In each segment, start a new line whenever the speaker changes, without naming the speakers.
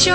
xin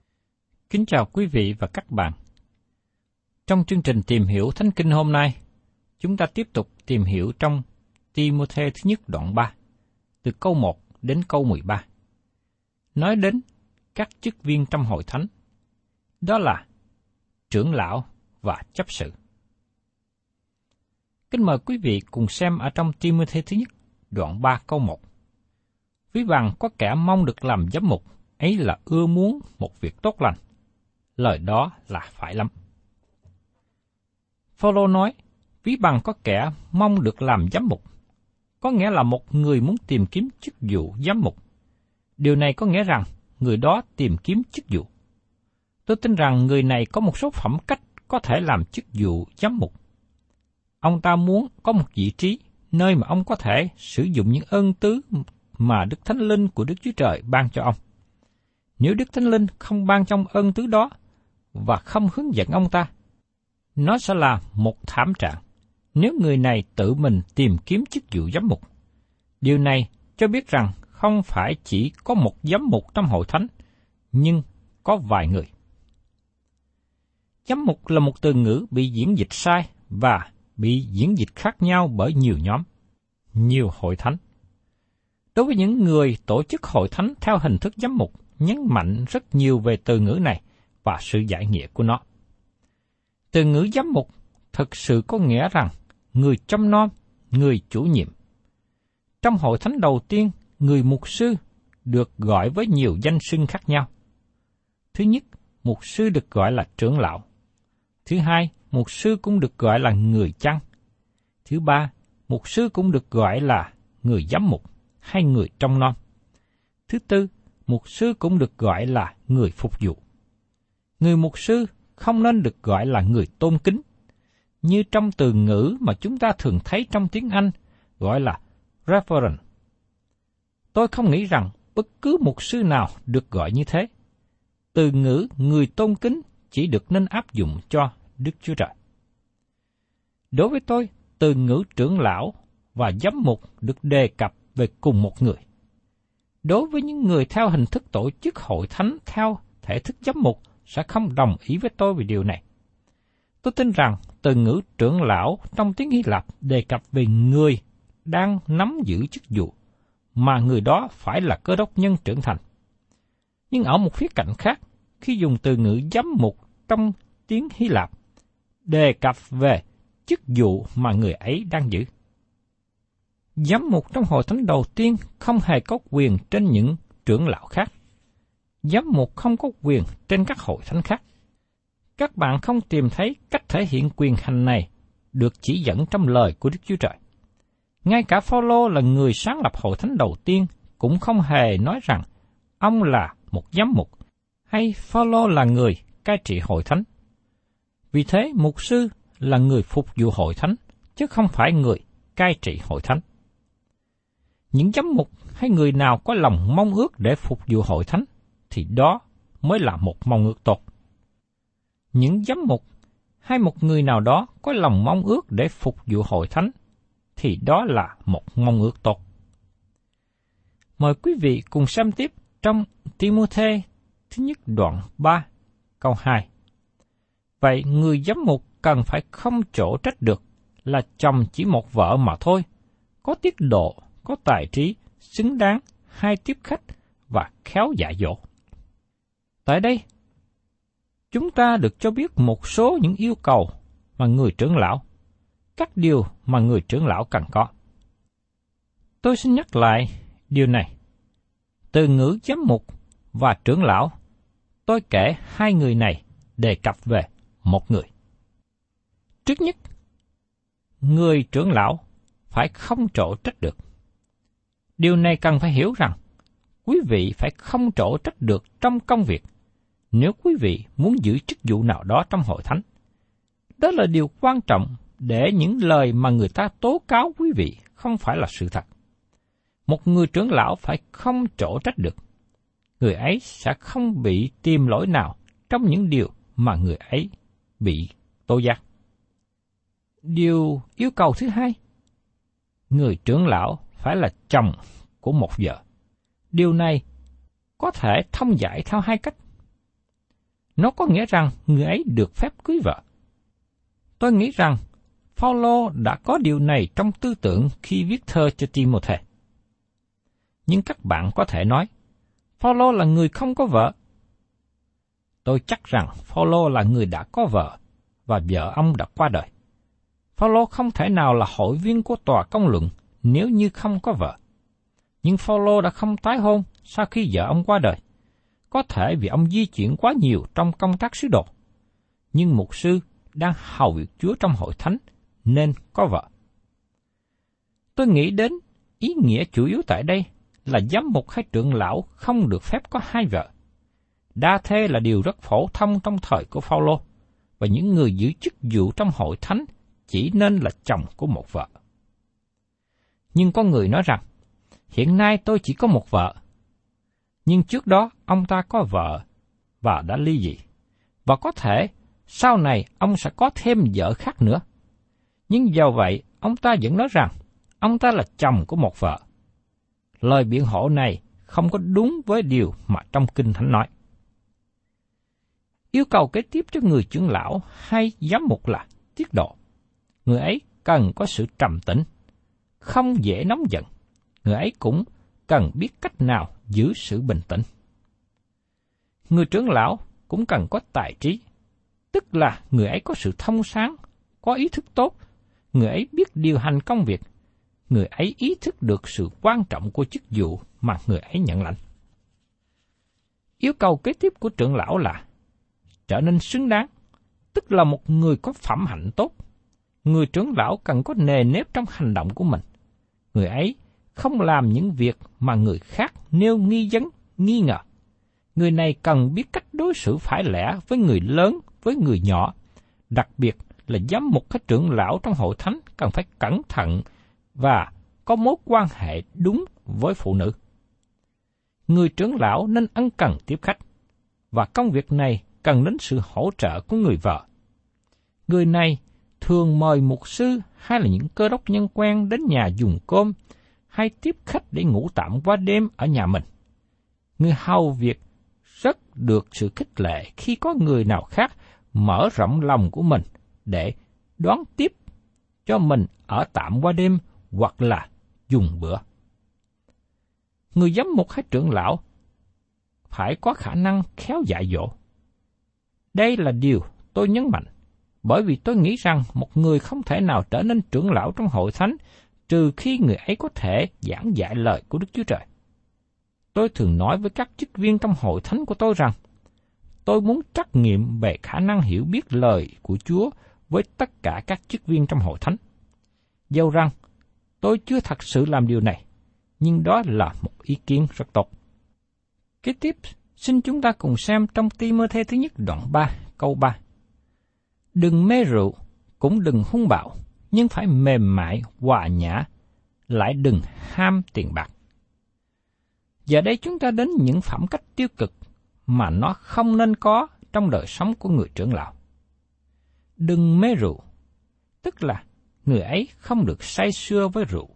Kính chào quý vị và các bạn. Trong chương trình tìm hiểu Thánh Kinh hôm nay, chúng ta tiếp tục tìm hiểu trong Timothée thứ nhất đoạn 3, từ câu 1 đến câu 13. Nói đến các chức viên trong hội thánh, đó là trưởng lão và chấp sự. Kính mời quý vị cùng xem ở trong Timothée thứ nhất, đoạn 3 câu 1. Ví bằng có kẻ mong được làm giám mục, ấy là ưa muốn một việc tốt lành. Lời đó là phải lắm. Phaolô nói, ví bằng có kẻ mong được làm giám mục, có nghĩa là một người muốn tìm kiếm chức vụ giám mục. Điều này có nghĩa rằng người đó tìm kiếm chức vụ. Tôi tin rằng người này có một số phẩm cách có thể làm chức vụ giám mục. Ông ta muốn có một vị trí nơi mà ông có thể sử dụng những ơn tứ mà Đức Thánh Linh của Đức Chúa Trời ban cho ông. Nếu Đức Thánh Linh không ban trong ơn tứ đó và không hướng dẫn ông ta, nó sẽ là một thảm trạng nếu người này tự mình tìm kiếm chức vụ giám mục. Điều này cho biết rằng không phải chỉ có một giám mục trong hội thánh, nhưng có vài người. Giám mục là một từ ngữ bị diễn dịch sai và bị diễn dịch khác nhau bởi nhiều nhóm, nhiều hội thánh. Đối với những người tổ chức hội thánh theo hình thức giám mục, nhấn mạnh rất nhiều về từ ngữ này và sự giải nghĩa của nó. Từ ngữ giám mục thực sự có nghĩa rằng người chăm nom, người chủ nhiệm. Trong hội thánh đầu tiên, người mục sư được gọi với nhiều danh xưng khác nhau. Thứ nhất, mục sư được gọi là trưởng lão. Thứ hai, mục sư cũng được gọi là người chăn. Thứ ba, mục sư cũng được gọi là người giám mục hay người trong nom. Thứ tư, mục sư cũng được gọi là người phục vụ. Người mục sư không nên được gọi là người tôn kính, như trong từ ngữ mà chúng ta thường thấy trong tiếng Anh gọi là reverend. Tôi không nghĩ rằng bất cứ mục sư nào được gọi như thế. Từ ngữ người tôn kính chỉ được nên áp dụng cho Đức Chúa Trời. Đối với tôi, từ ngữ trưởng lão và giám mục được đề cập về cùng một người. Đối với những người theo hình thức tổ chức hội thánh theo thể thức giám mục sẽ không đồng ý với tôi về điều này. Tôi tin rằng từ ngữ trưởng lão trong tiếng Hy Lạp đề cập về người đang nắm giữ chức vụ, mà người đó phải là cơ đốc nhân trưởng thành. Nhưng ở một khía cạnh khác, khi dùng từ ngữ giám mục trong tiếng Hy Lạp, đề cập về chức vụ mà người ấy đang giữ. Giám mục trong hội thánh đầu tiên không hề có quyền trên những trưởng lão khác. Giám mục không có quyền trên các hội thánh khác. Các bạn không tìm thấy cách thể hiện quyền hành này được chỉ dẫn trong lời của Đức Chúa Trời. Ngay cả Phaolô là người sáng lập hội thánh đầu tiên cũng không hề nói rằng ông là một giám mục hay Phaolô là người cai trị hội thánh. Vì thế, mục sư là người phục vụ hội thánh, chứ không phải người cai trị hội thánh. Những giám mục hay người nào có lòng mong ước để phục vụ hội thánh, thì đó mới là một mong ước tốt. Những giám mục hay một người nào đó có lòng mong ước để phục vụ hội thánh, thì đó là một mong ước tốt. Mời quý vị cùng xem tiếp trong Timôthê thứ nhất đoạn 3, câu 2. Vậy người giám mục cần phải không chỗ trách được là chồng chỉ một vợ mà thôi, có tiết độ, có tài trí, xứng đáng, hai tiếp khách và khéo dạy dỗ. Tại đây, chúng ta được cho biết một số những yêu cầu mà người trưởng lão, các điều mà người trưởng lão cần có. Tôi xin nhắc lại điều này. Từ ngữ giám mục và trưởng lão, tôi kể hai người này đề cập về một người. Trước nhất, người trưởng lão phải không trổ trách được. Điều này cần phải hiểu rằng, quý vị phải không trổ trách được trong công việc nếu quý vị muốn giữ chức vụ nào đó trong hội thánh. Đó là điều quan trọng để những lời mà người ta tố cáo quý vị không phải là sự thật. Một người trưởng lão phải không trổ trách được. Người ấy sẽ không bị tìm lỗi nào trong những điều mà người ấy bị tố giác. Điều yêu cầu thứ hai, người trưởng lão phải là chồng của một vợ. Điều này có thể thông giải theo hai cách. Nó có nghĩa rằng người ấy được phép cưới vợ. Tôi nghĩ rằng Paulo đã có điều này trong tư tưởng khi viết thơ cho Timothy. Nhưng các bạn có thể nói, Paulo là người không có vợ. Tôi chắc rằng Paulo là người đã có vợ và vợ ông đã qua đời. Paulo không thể nào là hội viên của tòa công luận nếu như không có vợ. Nhưng Paulo đã không tái hôn sau khi vợ ông qua đời. Có thể vì ông di chuyển quá nhiều trong công tác sứ đồ. Nhưng mục sư đang hầu việc Chúa trong hội thánh nên có vợ. Tôi nghĩ đến ý nghĩa chủ yếu tại đây là giám mục hay trưởng lão không được phép có hai vợ. Đa thê là điều rất phổ thông trong thời của Phaolô và những người giữ chức vụ trong hội thánh chỉ nên là chồng của một vợ. Nhưng có người nói rằng, hiện nay tôi chỉ có một vợ, nhưng trước đó ông ta có vợ và đã ly dị, và có thể sau này ông sẽ có thêm vợ khác nữa. Nhưng do vậy, ông ta vẫn nói rằng, ông ta là chồng của một vợ. Lời biện hộ này không có đúng với điều mà trong Kinh Thánh nói. Yêu cầu kế tiếp cho người trưởng lão hay giám mục là tiết độ. Người ấy cần có sự trầm tĩnh, không dễ nóng giận. Người ấy cũng cần biết cách nào giữ sự bình tĩnh. Người trưởng lão cũng cần có tài trí, tức là người ấy có sự thông sáng, có ý thức tốt, người ấy biết điều hành công việc, người ấy ý thức được sự quan trọng của chức vụ mà người ấy nhận lãnh. Yêu cầu kế tiếp của trưởng lão là trở nên xứng đáng, tức là một người có phẩm hạnh tốt. Người trưởng lão cần có nề nếp trong hành động của mình. Người ấy không làm những việc mà người khác nêu nghi vấn, nghi ngờ. Người này cần biết cách đối xử phải lẽ với người lớn, với người nhỏ. Đặc biệt là giám mục các trưởng lão trong hội thánh cần phải cẩn thận và có mối quan hệ đúng với phụ nữ. Người trưởng lão nên ân cần tiếp khách, và công việc này cần đến sự hỗ trợ của người vợ. Người này thường mời mục sư hay là những cơ đốc nhân quen đến nhà dùng cơm hay tiếp khách để ngủ tạm qua đêm ở nhà mình. Người hầu việc rất được sự khích lệ khi có người nào khác mở rộng lòng của mình để đón tiếp cho mình ở tạm qua đêm hoặc là dùng bữa. Người giám mục hay trưởng lão phải có khả năng khéo dạy dỗ. Đây là điều tôi nhấn mạnh, bởi vì tôi nghĩ rằng một người không thể nào trở nên trưởng lão trong hội thánh trừ khi người ấy có thể giảng dạy lời của Đức Chúa Trời. Tôi thường nói với các chức viên trong hội thánh của tôi rằng, tôi muốn trắc nghiệm về khả năng hiểu biết lời của Chúa với tất cả các chức viên trong hội thánh. Dẫu rằng, tôi chưa thật sự làm điều này, nhưng đó là một ý kiến rất tốt. Kế tiếp, xin chúng ta cùng xem trong Ti-mơ-thê thứ nhất đoạn 3, câu 3. Đừng mê rượu, cũng đừng hung bạo, nhưng phải mềm mại, hòa nhã, lại đừng ham tiền bạc. Giờ đây chúng ta đến những phẩm cách tiêu cực mà nó không nên có trong đời sống của người trưởng lão. Đừng mê rượu, tức là người ấy không được say sưa với rượu.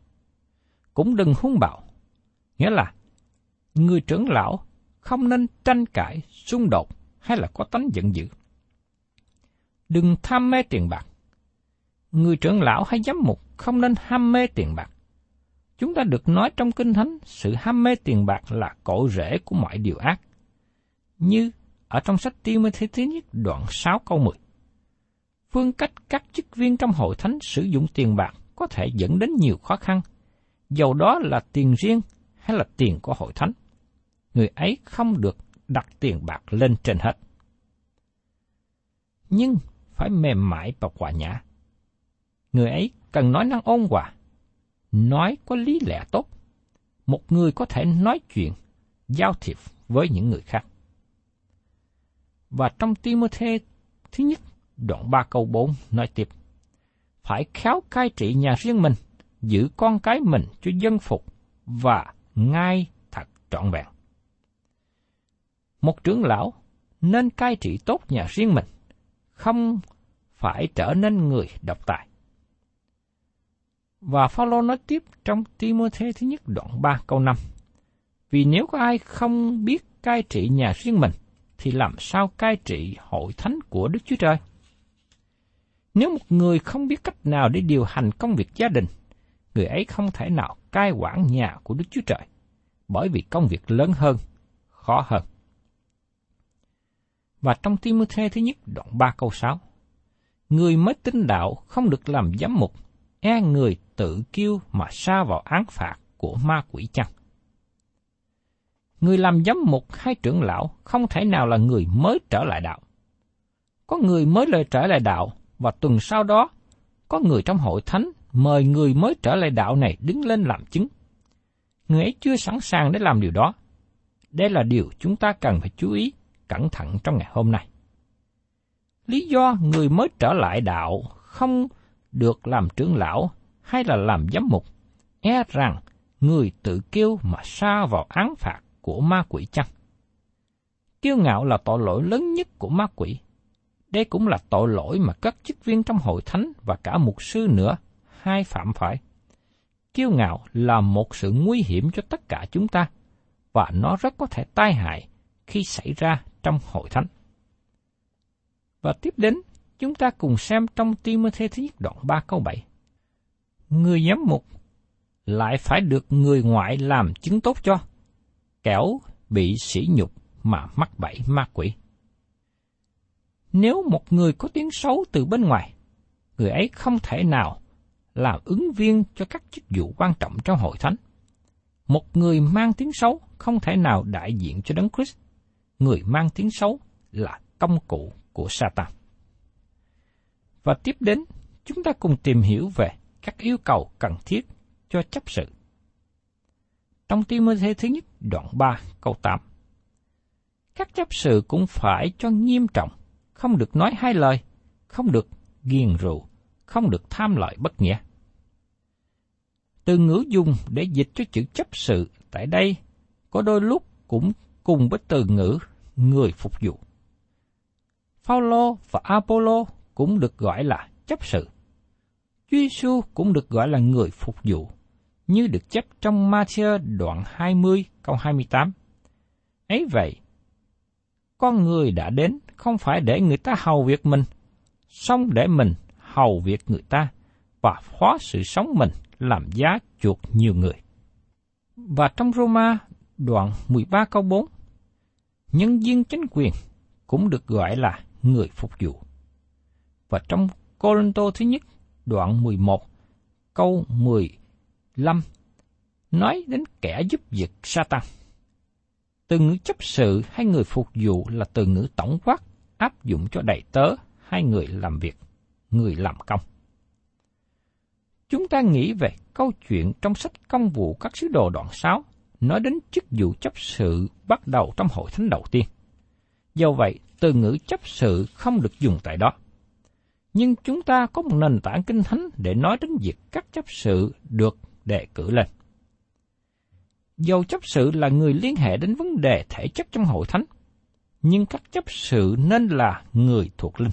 Cũng đừng hung bạo, nghĩa là người trưởng lão không nên tranh cãi, xung đột hay là có tánh giận dữ. Đừng tham mê tiền bạc. Người trưởng lão hay giám mục không nên ham mê tiền bạc. Chúng ta được nói trong Kinh Thánh, sự ham mê tiền bạc là cội rễ của mọi điều ác. Như ở trong sách Timothy thứ nhất đoạn 6 câu 10. Phương cách các chức viên trong hội thánh sử dụng tiền bạc có thể dẫn đến nhiều khó khăn, dầu đó là tiền riêng hay là tiền của hội thánh. Người ấy không được đặt tiền bạc lên trên hết. Nhưng phải mềm mại và quả nhã. Người ấy cần nói năng ôn hòa, nói có lý lẽ tốt. Một người có thể nói chuyện, giao thiệp với những người khác. Và trong Timothy thứ nhất, đoạn 3 câu 4 nói tiếp, phải khéo cai trị nhà riêng mình, giữ con cái mình cho dân phục và ngay thật trọn vẹn. Một trưởng lão nên cai trị tốt nhà riêng mình, không phải trở nên người độc tài. Và Phaolô nói tiếp trong Timôthê thứ nhất đoạn 3 câu 5. Vì nếu có ai không biết cai trị nhà riêng mình, thì làm sao cai trị hội thánh của Đức Chúa Trời? Nếu một người không biết cách nào để điều hành công việc gia đình, người ấy không thể nào cai quản nhà của Đức Chúa Trời, bởi vì công việc lớn hơn, khó hơn. Và trong Timôthê thứ nhất đoạn 3 câu 6, Người mới tin đạo không được làm giám mục, e người tự kiêu mà sa vào án phạt của ma quỷ chăng? Người làm giám mục hay trưởng lão không thể nào là người mới trở lại đạo. Có người mới lời trở lại đạo và tuần sau đó có người trong hội thánh mời người mới trở lại đạo này đứng lên làm chứng. Người ấy chưa sẵn sàng để làm điều đó. Đây là điều chúng ta cần phải chú ý, cẩn thận trong ngày hôm nay. Lý do người mới trở lại đạo không được làm trưởng lão hay là làm giám mục, e rằng người tự kêu mà sa vào án phạt của ma quỷ chăng? Kiêu ngạo là tội lỗi lớn nhất của ma quỷ. Đây cũng là tội lỗi mà các chức viên trong hội thánh và cả mục sư nữa hai phạm phải. Kiêu ngạo là một sự nguy hiểm cho tất cả chúng ta, và nó rất có thể tai hại khi xảy ra trong hội thánh. Và tiếp đến, chúng ta cùng xem trong Timothy thứ nhất đoạn 3 câu 7. Người giám mục lại phải được người ngoại làm chứng tốt cho, kẻo bị sỉ nhục mà mắc bẫy ma quỷ. Nếu một người có tiếng xấu từ bên ngoài, người ấy không thể nào làm ứng viên cho các chức vụ quan trọng trong hội thánh. Một người mang tiếng xấu không thể nào đại diện cho Đấng Christ. Người mang tiếng xấu là công cụ của Satan. Và tiếp đến, chúng ta cùng tìm hiểu về các yêu cầu cần thiết cho chấp sự. Trong Timothy thứ nhất đoạn 3 câu 8 Các chấp sự cũng phải cho nghiêm trọng, không được nói hai lời, không được ghiền rượu, không được tham lợi bất nghĩa. Từ ngữ dùng để dịch cho chữ chấp sự tại đây có đôi lúc cũng cùng với từ ngữ người phục vụ. Phaolô và Apollo cũng được gọi là chấp sự. Chúa Giêsu cũng được gọi là người phục vụ, như được chép trong Matthew đoạn 20 câu 28. Ấy vậy, con người đã đến không phải để người ta hầu việc mình, song để mình hầu việc người ta và phó sự sống mình làm giá chuộc nhiều người. Và trong Roma đoạn 13 câu 4, nhân viên chính quyền cũng được gọi là người phục vụ. Và trong Corinto thứ nhất, đoạn 11, câu 15, nói đến kẻ giúp việc Satan. Từ ngữ chấp sự hay người phục vụ là từ ngữ tổng quát áp dụng cho đầy tớ hay người làm việc, người làm công. Chúng ta nghĩ về câu chuyện trong sách công vụ các sứ đồ đoạn 6 nói đến chức vụ chấp sự bắt đầu trong hội thánh đầu tiên. Do vậy, từ ngữ chấp sự không được dùng tại đó. Nhưng chúng ta có một nền tảng kinh thánh để nói đến việc các chấp sự được đề cử lên. Dầu chấp sự là người liên hệ đến vấn đề thể chất trong hội thánh, nhưng các chấp sự nên là người thuộc linh.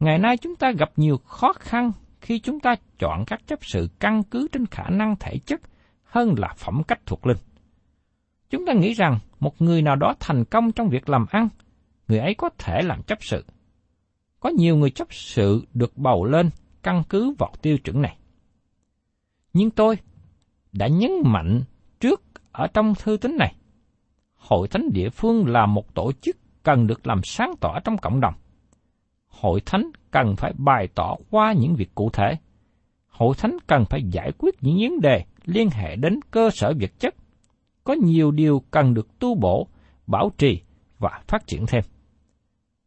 Ngày nay chúng ta gặp nhiều khó khăn khi chúng ta chọn các chấp sự căn cứ trên khả năng thể chất hơn là phẩm cách thuộc linh. Chúng ta nghĩ rằng một người nào đó thành công trong việc làm ăn, người ấy có thể làm chấp sự. Có nhiều người chấp sự được bầu lên căn cứ vào tiêu chuẩn này. Nhưng tôi đã nhấn mạnh trước ở trong thư tín này, hội thánh địa phương là một tổ chức cần được làm sáng tỏ trong cộng đồng. Hội thánh cần phải bày tỏ qua những việc cụ thể. Hội thánh cần phải giải quyết những vấn đề liên hệ đến cơ sở vật chất. Có nhiều điều cần được tu bổ, bảo trì và phát triển thêm.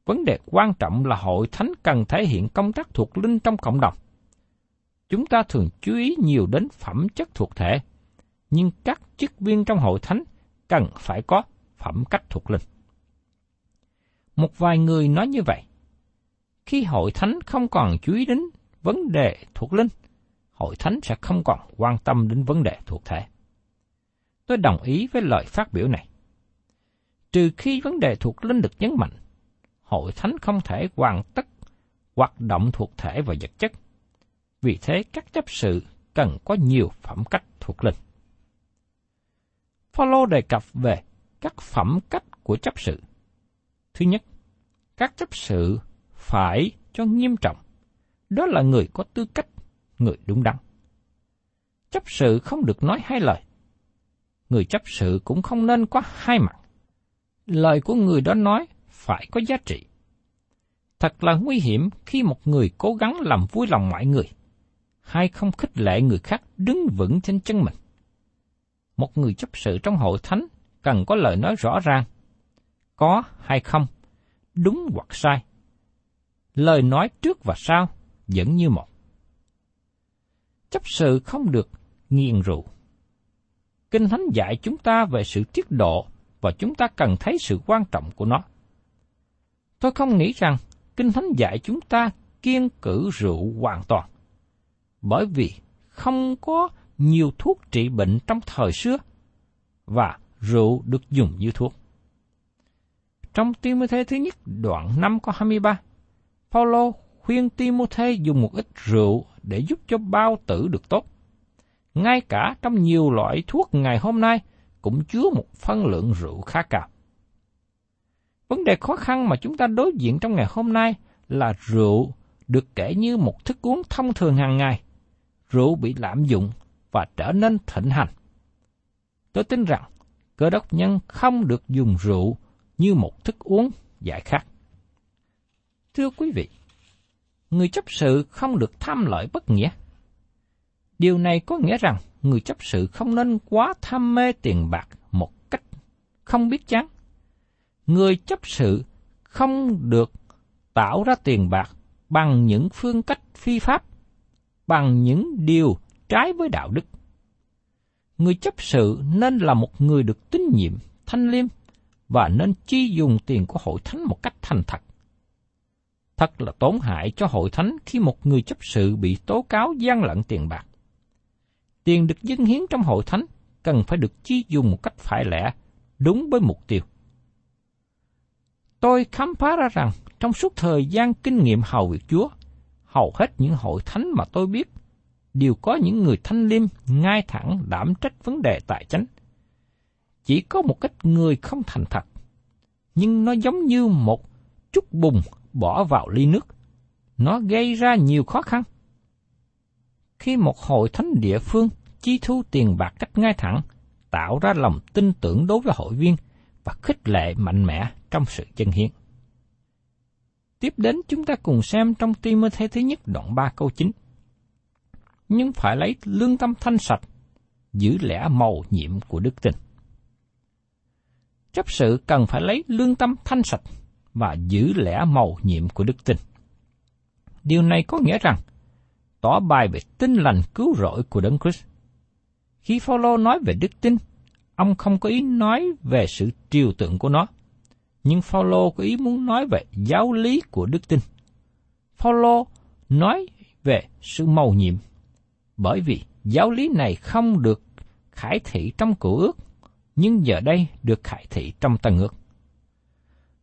Vấn đề quan trọng là hội thánh cần thể hiện công tác thuộc linh trong cộng đồng. Chúng ta thường chú ý nhiều đến phẩm chất thuộc thể, nhưng các chức viên trong hội thánh cần phải có phẩm cách thuộc linh. Một vài người nói như vậy. Khi hội thánh không còn chú ý đến vấn đề thuộc linh, hội thánh sẽ không còn quan tâm đến vấn đề thuộc thể. Tôi đồng ý với lời phát biểu này. Trừ khi vấn đề thuộc linh được nhấn mạnh, hội thánh không thể hoàn tất hoạt động thuộc thể và vật chất. Vì thế các chấp sự cần có nhiều phẩm cách thuộc linh. Phaolô đề cập về các phẩm cách của chấp sự. Thứ nhất, các chấp sự phải cho nghiêm trọng. Đó là người có tư cách, người đúng đắn. Chấp sự không được nói hai lời. Người chấp sự cũng không nên có hai mặt. Lời của người đó nói phải có giá trị. Thật là nguy hiểm khi một người cố gắng làm vui lòng mọi người, hay không khích lệ người khác đứng vững trên chân mình. Một người chấp sự trong hội thánh cần có lời nói rõ ràng, có hay không, đúng hoặc sai. Lời nói trước và sau vẫn như một. Chấp sự không được nghiền rượu. Kinh Thánh dạy chúng ta về sự tiết độ và chúng ta cần thấy sự quan trọng của nó. Tôi không nghĩ rằng Kinh Thánh dạy chúng ta kiên cử rượu hoàn toàn. Bởi vì không có nhiều thuốc trị bệnh trong thời xưa, và rượu được dùng như thuốc. Trong Timothy thứ nhất đoạn 5 có 23, Phaolô khuyên Timothy dùng một ít rượu để giúp cho bao tử được tốt. Ngay cả trong nhiều loại thuốc ngày hôm nay cũng chứa một phân lượng rượu khá cao. Vấn đề khó khăn mà chúng ta đối diện trong ngày hôm nay là rượu được kể như một thức uống thông thường hàng ngày. Rượu bị lạm dụng và trở nên thịnh hành. Tôi tin rằng cơ đốc nhân không được dùng rượu như một thức uống giải khát. Thưa quý vị, người chấp sự không được tham lợi bất nghĩa. Điều này có nghĩa rằng người chấp sự không nên quá tham mê tiền bạc một cách không biết chán. Người chấp sự không được tạo ra tiền bạc bằng những phương cách phi pháp, bằng những điều trái với đạo đức. Người chấp sự nên là một người được tín nhiệm, thanh liêm và nên chi dùng tiền của hội thánh một cách thành thật. Thật là tổn hại cho hội thánh khi một người chấp sự bị tố cáo gian lận tiền bạc. Tiền được dâng hiến trong hội thánh cần phải được chi dùng một cách phải lẽ, đúng với mục tiêu. Tôi khám phá ra rằng trong suốt thời gian kinh nghiệm hầu việc Chúa, hầu hết những hội thánh mà tôi biết đều có những người thanh liêm, ngay thẳng đảm trách vấn đề tài chánh. Chỉ có một ít người không thành thật, nhưng nó giống như một chút bùn bỏ vào ly nước. Nó gây ra nhiều khó khăn. Khi một hội thánh địa phương chi thu tiền bạc cách ngay thẳng, tạo ra lòng tin tưởng đối với hội viên và khích lệ mạnh mẽ trong sự chân hiến. Tiếp đến chúng ta cùng xem trong Timothy thứ nhất đoạn 3 câu 9. Nhưng phải lấy lương tâm thanh sạch, giữ lẽ màu nhiệm của đức tin. Chấp sự cần phải lấy lương tâm thanh sạch và giữ lẽ màu nhiệm của đức tin. Điều này có nghĩa rằng, tỏ bài về tin lành cứu rỗi của Đấng Christ. Khi Phaolô nói về đức tin, ông không có ý nói về sự triều tượng của nó, nhưng Phaolô có ý muốn nói về giáo lý của đức tin. Phaolô nói về sự mầu nhiệm, bởi vì giáo lý này không được khải thị trong cựu ước, nhưng giờ đây được khải thị trong tân ước.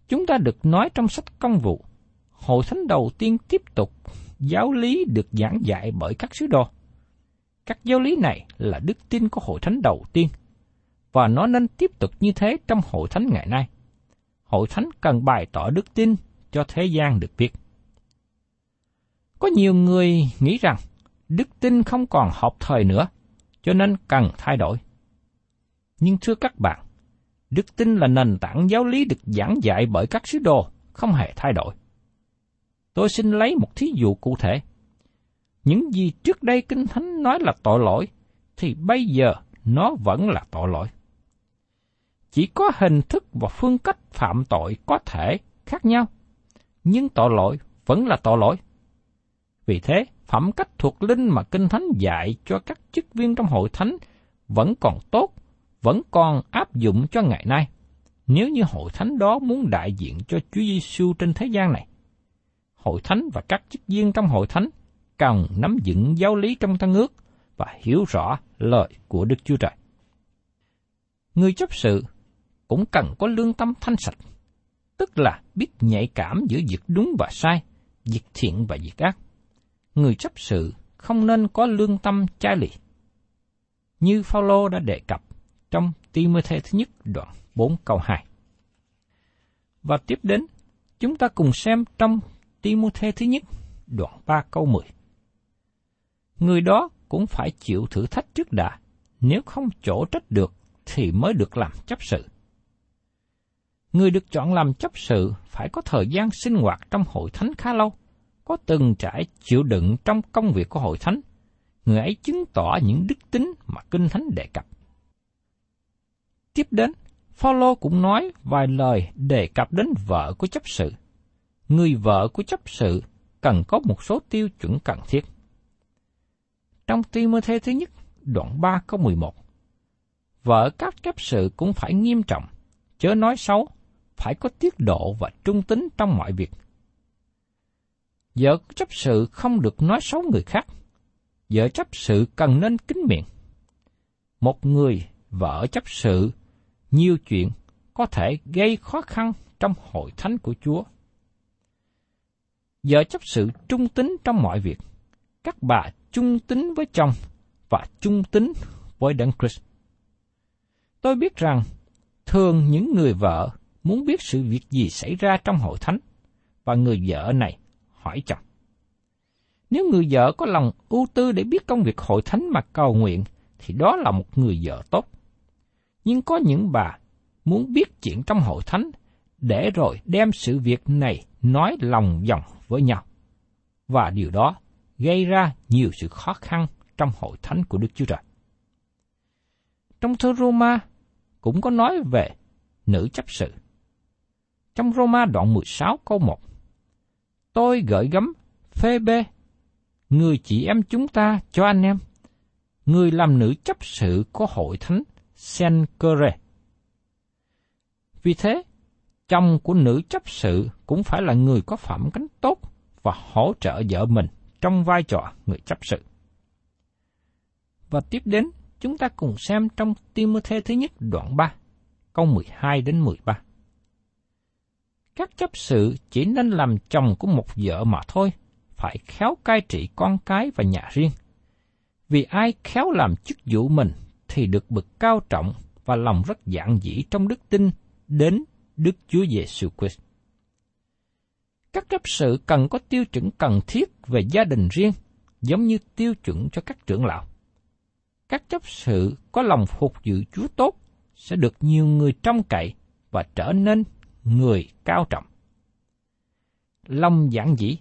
Chúng ta được nói trong sách công vụ, hội thánh đầu tiên tiếp tục giáo lý được giảng dạy bởi các sứ đồ. Các giáo lý này là đức tin của hội thánh đầu tiên, và nó nên tiếp tục như thế trong hội thánh ngày nay. Hội thánh cần bày tỏ đức tin cho thế gian được biết. Có nhiều người nghĩ rằng đức tin không còn hợp thời nữa, cho nên cần thay đổi. Nhưng thưa các bạn, đức tin là nền tảng giáo lý được giảng dạy bởi các sứ đồ, không hề thay đổi. Tôi xin lấy một thí dụ cụ thể. Những gì trước đây Kinh Thánh nói là tội lỗi, thì bây giờ nó vẫn là tội lỗi. Chỉ có hình thức và phương cách phạm tội có thể khác nhau, nhưng tội lỗi vẫn là tội lỗi. Vì thế, phẩm cách thuộc linh mà Kinh Thánh dạy cho các chức viên trong hội thánh vẫn còn tốt, vẫn còn áp dụng cho ngày nay, nếu như hội thánh đó muốn đại diện cho Chúa Giêsu trên thế gian này hội thánh và các chức viên trong hội thánh cần nắm vững giáo lý trong tăng ước và hiểu rõ lời của Đức Chúa Trời. Người chấp sự cũng cần có lương tâm thanh sạch, tức là biết nhạy cảm giữa việc đúng và sai, việc thiện và việc ác. Người chấp sự không nên có lương tâm trái lì. Như Phaolô đã đề cập trong Timothy thứ nhất đoạn 4 câu 2. Và tiếp đến, chúng ta cùng xem trong Timothy thứ nhất, đoạn 3 câu 10. Người đó cũng phải chịu thử thách trước đã, nếu không chỗ trách được thì mới được làm chấp sự. Người được chọn làm chấp sự phải có thời gian sinh hoạt trong hội thánh khá lâu, có từng trải chịu đựng trong công việc của hội thánh. Người ấy chứng tỏ những đức tính mà Kinh Thánh đề cập. Tiếp đến, Phaolô cũng nói vài lời đề cập đến vợ của chấp sự người vợ của chấp sự cần có một số tiêu chuẩn cần thiết. Trong Timothy thứ nhất, đoạn 3 câu 11, vợ các chấp sự cũng phải nghiêm trọng, chớ nói xấu, phải có tiết độ và trung tính trong mọi việc. Vợ chấp sự không được nói xấu người khác, vợ chấp sự cần nên kính miệng. Một người vợ chấp sự nhiều chuyện có thể gây khó khăn trong hội thánh của Chúa vợ chấp sự trung tính trong mọi việc. Các bà trung tính với chồng và trung tính với Đấng Christ. Tôi biết rằng thường những người vợ muốn biết sự việc gì xảy ra trong hội thánh và người vợ này hỏi chồng. Nếu người vợ có lòng ưu tư để biết công việc hội thánh mà cầu nguyện, thì đó là một người vợ tốt. Nhưng có những bà muốn biết chuyện trong hội thánh để rồi đem sự việc này nói lòng vòng với nhau. Và điều đó gây ra nhiều sự khó khăn trong hội thánh của Đức Chúa Trời. Trong thơ Roma cũng có nói về nữ chấp sự. Trong Roma đoạn 16 câu 1 Tôi gửi gắm phê bê, người chị em chúng ta cho anh em, người làm nữ chấp sự của hội thánh Sencere. Vì thế, chồng của nữ chấp sự cũng phải là người có phẩm cánh tốt và hỗ trợ vợ mình trong vai trò người chấp sự. Và tiếp đến, chúng ta cùng xem trong Timothée thứ nhất đoạn 3, câu 12 đến 13. Các chấp sự chỉ nên làm chồng của một vợ mà thôi, phải khéo cai trị con cái và nhà riêng. Vì ai khéo làm chức vụ mình thì được bực cao trọng và lòng rất giản dĩ trong đức tin đến Đức Chúa Giêsu Christ. Các chấp sự cần có tiêu chuẩn cần thiết về gia đình riêng, giống như tiêu chuẩn cho các trưởng lão. Các chấp sự có lòng phục vụ Chúa tốt sẽ được nhiều người trông cậy và trở nên người cao trọng. lòng giản dĩ,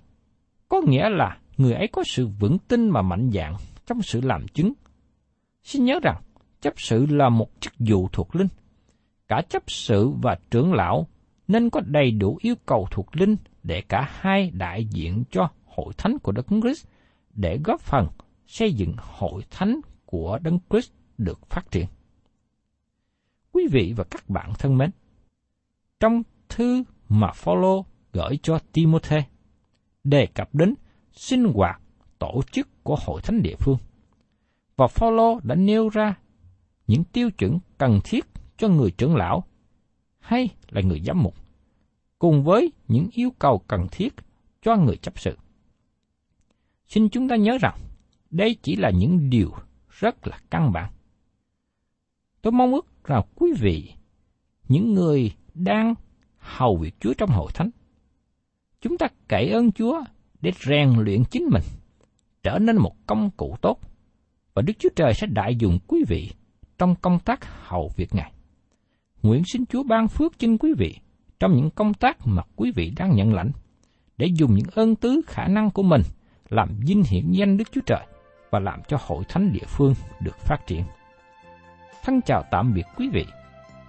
có nghĩa là người ấy có sự vững tin và mạnh dạn trong sự làm chứng. Xin nhớ rằng, chấp sự là một chức vụ thuộc linh. Cả chấp sự và trưởng lão nên có đầy đủ yêu cầu thuộc linh để cả hai đại diện cho hội thánh của Đức Christ để góp phần xây dựng hội thánh của Đấng Christ được phát triển. Quý vị và các bạn thân mến, trong thư mà Phaolô gửi cho Timôthê đề cập đến sinh hoạt tổ chức của hội thánh địa phương. Và Phaolô đã nêu ra những tiêu chuẩn cần thiết cho người trưởng lão hay là người giám mục, cùng với những yêu cầu cần thiết cho người chấp sự. Xin chúng ta nhớ rằng, đây chỉ là những điều rất là căn bản. Tôi mong ước rằng quý vị, những người đang hầu việc Chúa trong hội thánh, chúng ta cậy ơn Chúa để rèn luyện chính mình, trở nên một công cụ tốt, và Đức Chúa Trời sẽ đại dùng quý vị trong công tác hầu việc Ngài. Nguyện xin Chúa ban phước trên quý vị trong những công tác mà quý vị đang nhận lãnh, để dùng những ơn tứ khả năng của mình làm vinh hiển danh Đức Chúa Trời và làm cho hội thánh địa phương được phát triển. Thân chào tạm biệt quý vị